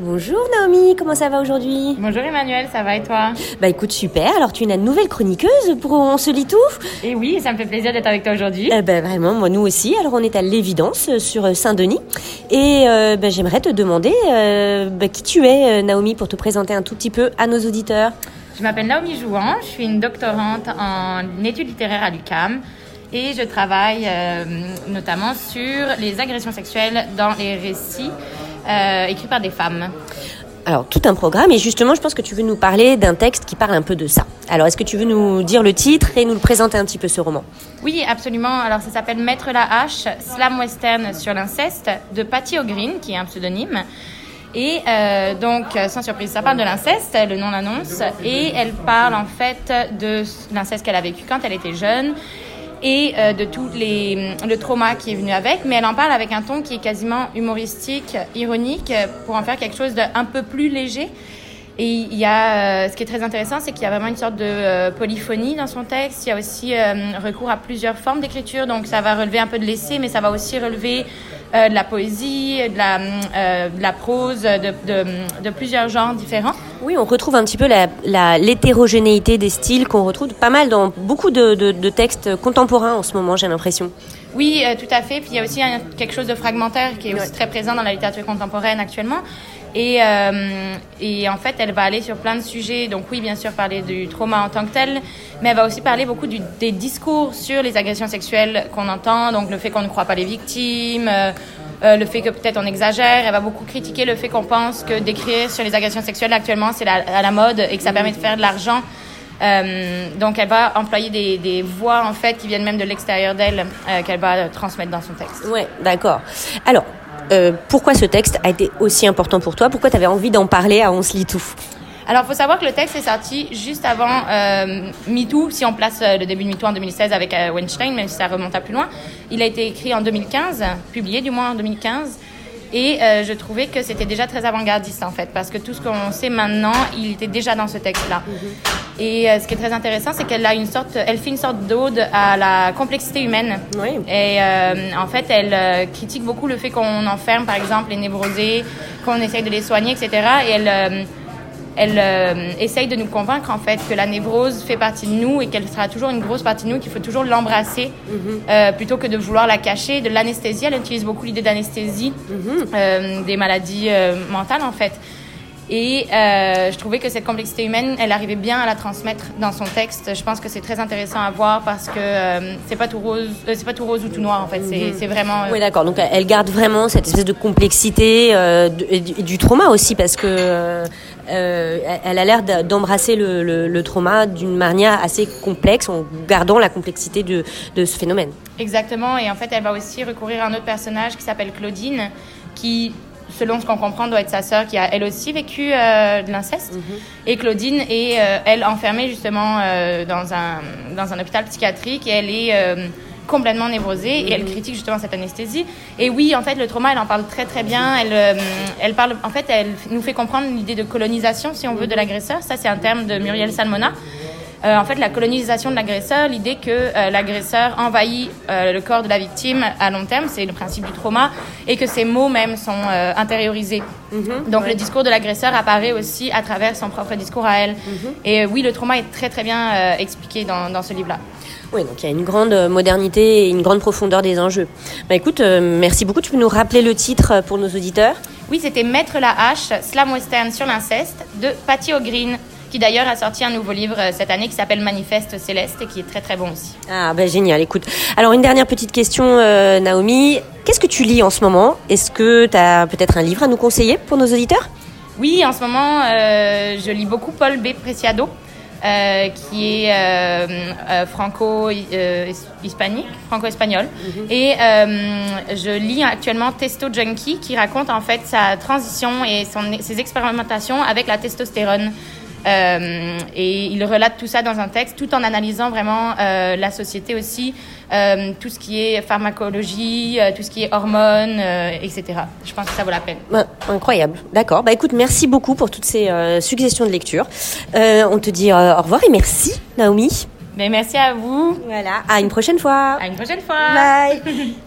Bonjour Naomi, comment ça va aujourd'hui? Bonjour Emmanuel, ça va et toi? Bah écoute super, alors tu es une nouvelle chroniqueuse pour On se lit tout? Et oui, ça me fait plaisir d'être avec toi aujourd'hui. Eh ben vraiment, moi nous aussi, alors on est à l'évidence euh, sur euh, Saint-Denis. Et euh, ben, j'aimerais te demander euh, ben, qui tu es Naomi pour te présenter un tout petit peu à nos auditeurs. Je m'appelle Naomi Jouan, je suis une doctorante en études littéraires à l'UCAM. Et je travaille euh, notamment sur les agressions sexuelles dans les récits euh, écrits par des femmes. Alors tout un programme et justement je pense que tu veux nous parler d'un texte qui parle un peu de ça. Alors est-ce que tu veux nous dire le titre et nous le présenter un petit peu ce roman? Oui, absolument. Alors ça s'appelle Mettre la hache, slam western sur l'inceste de Patty O'Green qui est un pseudonyme. Et euh, donc, sans surprise, ça parle de l'inceste, le nom l'annonce, et elle parle en fait de l'inceste qu'elle a vécu quand elle était jeune et euh, de tout les, le trauma qui est venu avec, mais elle en parle avec un ton qui est quasiment humoristique, ironique, pour en faire quelque chose d'un peu plus léger. Et il y a, euh, ce qui est très intéressant, c'est qu'il y a vraiment une sorte de euh, polyphonie dans son texte. Il y a aussi euh, recours à plusieurs formes d'écriture, donc ça va relever un peu de l'essai, mais ça va aussi relever euh, de la poésie, de la, euh, de la prose, de, de, de, plusieurs genres différents. Oui, on retrouve un petit peu l'hétérogénéité la, des styles qu'on retrouve pas mal dans beaucoup de, de, de textes contemporains en ce moment, j'ai l'impression. Oui, euh, tout à fait. Puis il y a aussi un, quelque chose de fragmentaire qui est aussi très présent dans la littérature contemporaine actuellement. Et, euh, et, en fait, elle va aller sur plein de sujets. Donc oui, bien sûr, parler du trauma en tant que tel, mais elle va aussi parler beaucoup du, des discours sur les agressions sexuelles qu'on entend. Donc le fait qu'on ne croit pas les victimes, euh, euh, le fait que peut-être on exagère. Elle va beaucoup critiquer le fait qu'on pense que d'écrire sur les agressions sexuelles actuellement, c'est à la mode et que ça permet de faire de l'argent. Euh, donc elle va employer des, voix en fait qui viennent même de l'extérieur d'elle euh, qu'elle va transmettre dans son texte. Ouais, d'accord. Alors, pourquoi ce texte a été aussi important pour toi? Pourquoi tu avais envie d'en parler à On se lit tout? Alors, il faut savoir que le texte est sorti juste avant euh, MeToo, si on place euh, le début de MeToo en 2016 avec euh, Weinstein, même si ça remonte à plus loin. Il a été écrit en 2015, publié du moins en 2015. Et euh, je trouvais que c'était déjà très avant-gardiste en fait, parce que tout ce qu'on sait maintenant, il était déjà dans ce texte-là. Mm -hmm. Et euh, ce qui est très intéressant, c'est qu'elle a une sorte, elle fait une sorte d'ode à la complexité humaine. Oui. Et euh, en fait, elle euh, critique beaucoup le fait qu'on enferme, par exemple, les névrosés, qu'on essaye de les soigner, etc. Et elle euh, elle euh, essaye de nous convaincre en fait que la névrose fait partie de nous et qu'elle sera toujours une grosse partie de nous, qu'il faut toujours l'embrasser mm -hmm. euh, plutôt que de vouloir la cacher. De l'anesthésie, elle utilise beaucoup l'idée d'anesthésie mm -hmm. euh, des maladies mentales en fait. Et euh, je trouvais que cette complexité humaine, elle arrivait bien à la transmettre dans son texte. Je pense que c'est très intéressant à voir parce que euh, c'est pas tout rose, euh, c'est pas tout rose ou tout noir en fait. C'est mm -hmm. vraiment. Oui, d'accord. Donc elle garde vraiment cette espèce de complexité et du, du, trauma aussi parce que elle a l'air d'embrasser le, le, le, trauma d'une manière assez complexe en gardant la complexité de, de ce phénomène. Exactement. Et en fait, elle va aussi recourir à un autre personnage qui s'appelle Claudine, qui selon ce qu'on comprend, doit être sa sœur qui a elle aussi vécu euh, de l'inceste. Mm -hmm. Et Claudine est, euh, elle, enfermée justement euh, dans, un, dans un hôpital psychiatrique et elle est complètement névrosée et elle critique justement cette anesthésie. Et oui, en fait, le trauma, elle en parle très très bien. Elle, elle parle, en fait, elle nous fait comprendre l'idée de colonisation, si on veut, de l'agresseur. Ça, c'est un terme de Muriel Salmona. Euh, en fait, la colonisation de l'agresseur, l'idée que euh, l'agresseur envahit euh, le corps de la victime à long terme, c'est le principe du trauma, et que ces mots même sont intériorisés. -hmm, Donc ouais. le discours de l'agresseur apparaît aussi à travers son propre discours à elle. -hmm. Et oui, le trauma est très très bien expliqué dans, dans ce livre-là. Oui, donc il y a une grande modernité et une grande profondeur des enjeux. Bah, écoute, merci beaucoup. Tu peux nous rappeler le titre pour nos auditeurs? Oui, c'était Mettre la hache, slam western sur l'inceste de Patty O'Green qui d'ailleurs a sorti un nouveau livre cette année qui s'appelle Manifeste Céleste et qui est très très bon aussi. Ah ben génial, écoute. Alors une dernière petite question euh, Naomi, qu'est-ce que tu lis en ce moment? Est-ce que tu as peut-être un livre à nous conseiller pour nos auditeurs? Oui, en ce moment euh, je lis beaucoup Paul B. Preciado. Euh, qui est franco-hispanique, franco-espagnol. Mm -hmm. Et je lis actuellement Testo Junkie, qui raconte en fait sa transition et son, ses expérimentations avec la testostérone. Euh, et il relate tout ça dans un texte, tout en analysant vraiment euh, la société aussi, euh, tout ce qui est pharmacologie, tout ce qui est hormones, etc. Je pense que ça vaut la peine. Ouais, incroyable. D'accord. Bah écoute, merci beaucoup pour toutes ces suggestions de lecture. on te dit au revoir et merci, Naomi. Mais merci à vous. Voilà. À une prochaine fois. À une prochaine fois. Bye.